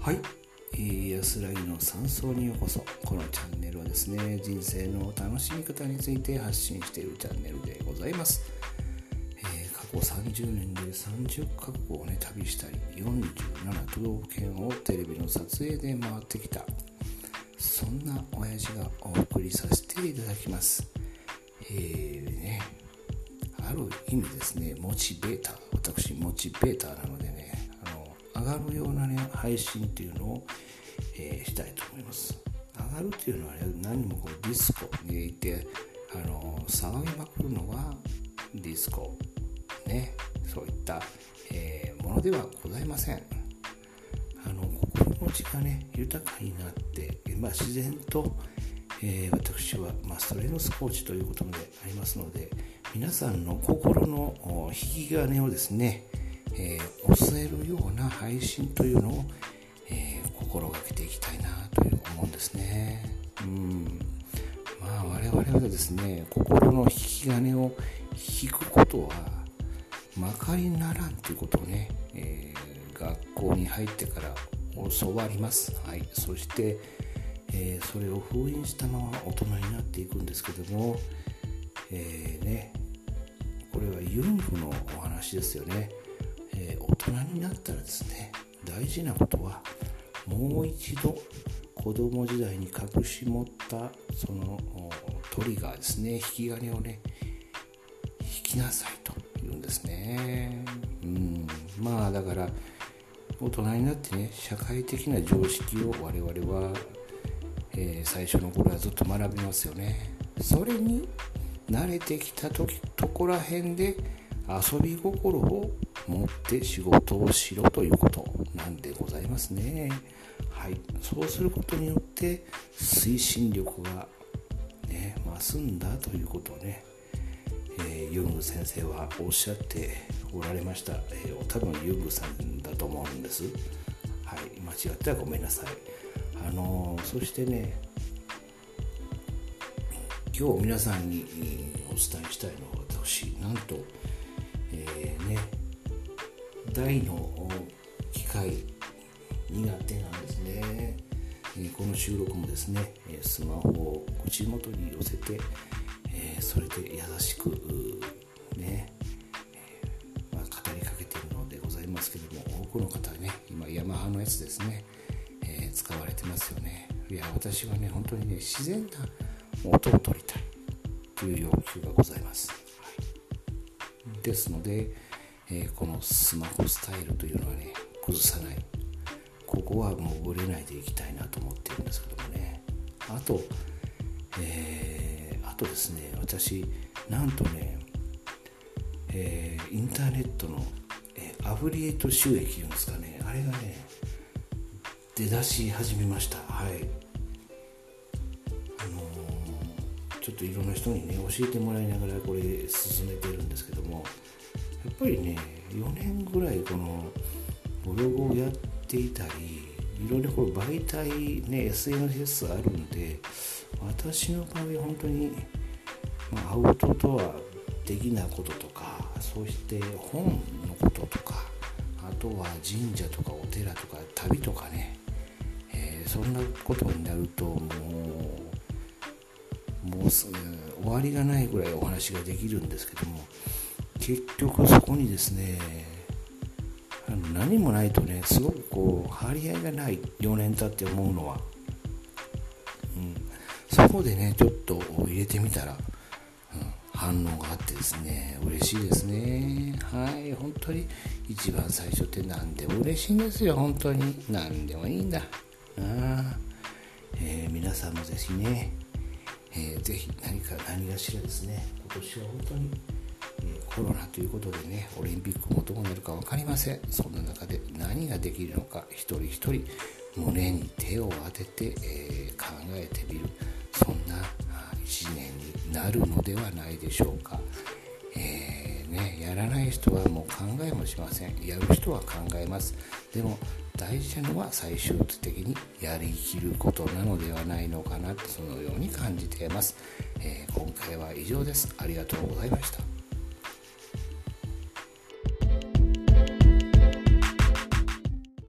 はい、えー、安らぎの山荘にようこそ。このチャンネルはですね人生の楽しみ方について発信しているチャンネルでございます、えー、過去30年で30カ国をね旅したり47都道府県をテレビの撮影で回ってきた。そんな親父がお送りさせていただきます。えーねある意味ですねモチベーター。私モチベーターなのでね上がるようなね配信っていうのを、えー、したいと思います。上がるっていうのは、ね、何もこうディスコにいてあの騒ぎまくるのはディスコ。ね。そういった、えー、ものではございません。あの心持ちがね豊かになって、まあ、自然と、えー、私は、まあ、ストレングスコーチということでありますので皆さんの心の引き金をですねえー、えるような配信というのを、えー、心がけていきたいなという思うんですね。うんまあ我々はですね心の引き金を引くことはまかりならんということをね、えー、学校に入ってから教わります。はい、そして、えー、それを封印したまま大人になっていくんですけども、えー、ね、これはユングのお話ですよね。大人になったらですね大事なことはもう一度子供時代に隠し持ったそのトリガーですね引き金をね引きなさいと言うんですね。うん。まあだから大人になってね社会的な常識を我々は、えー、最初の頃はずっと学びますよね。それに慣れてきた時とこら辺で遊び心を持って仕事をしろということなんでございますね。はい、そうすることによって推進力が、ね、増すんだということをね、えー、ユング先生はおっしゃっておられました、えー、多分ユングさんだと思うんです。はい、間違ってはごめんなさい。あのー、そしてね今日皆さんにお伝えしたいのは私なんと、えー、ね大の機械苦手なんですね、えこの収録もですねスマホを口元に寄せて、えそれで優しくね、まあ、語りかけているのでございますけども多くの方ね今ヤマハのやつですね、え使われてますよね。いや私はね本当にね自然な音を取りたいという要求がございます、はい、ですのでえー、このスマホスタイルというのはね崩さない。ここはもうぶれないでいきたいなと思ってるんですけどもね。あと、えー、あとですね私なんとね、えー、インターネットの、えアフリエイト収益いうんですかね。あれがね出だし始めました。はい。あの、ちょっといろんな人にね教えてもらいながらこれ進めてるんぱりね4年ぐらいこのブログをやっていたりいろいろこう媒体ね SNS あるんで私の場合本当に、まあ、アウトドア的ないこととかそして本のこととかあとは神社とかお寺とか旅とかね、えー、そんなことになるともうもうす終わりがないぐらいお話ができるんですけども結局そこにですねあの何もないとねすごくこう張り合いがない4年経って思うのは、うん、そこでねちょっと入れてみたら、うん、反応があってですね嬉しいですね。はい本当に一番最初って何でも嬉しいんですよ本当に。何でもいいんだ。あ、えー、皆さんもぜひね、えー、ぜひ何か何かしらですね今年は本当にコロナということでねオリンピックもどうなるか分かりません。そんな中で何ができるのか一人一人胸に手を当てて、えー、考えてみる。そんな1年になるのではないでしょうか、えー、ね、やらない人はもう考えもしません。やる人は考えます。でも大事なのは最終的にやりきることなのではないのかなとそのように感じています、えー、今回は以上です。ありがとうございました。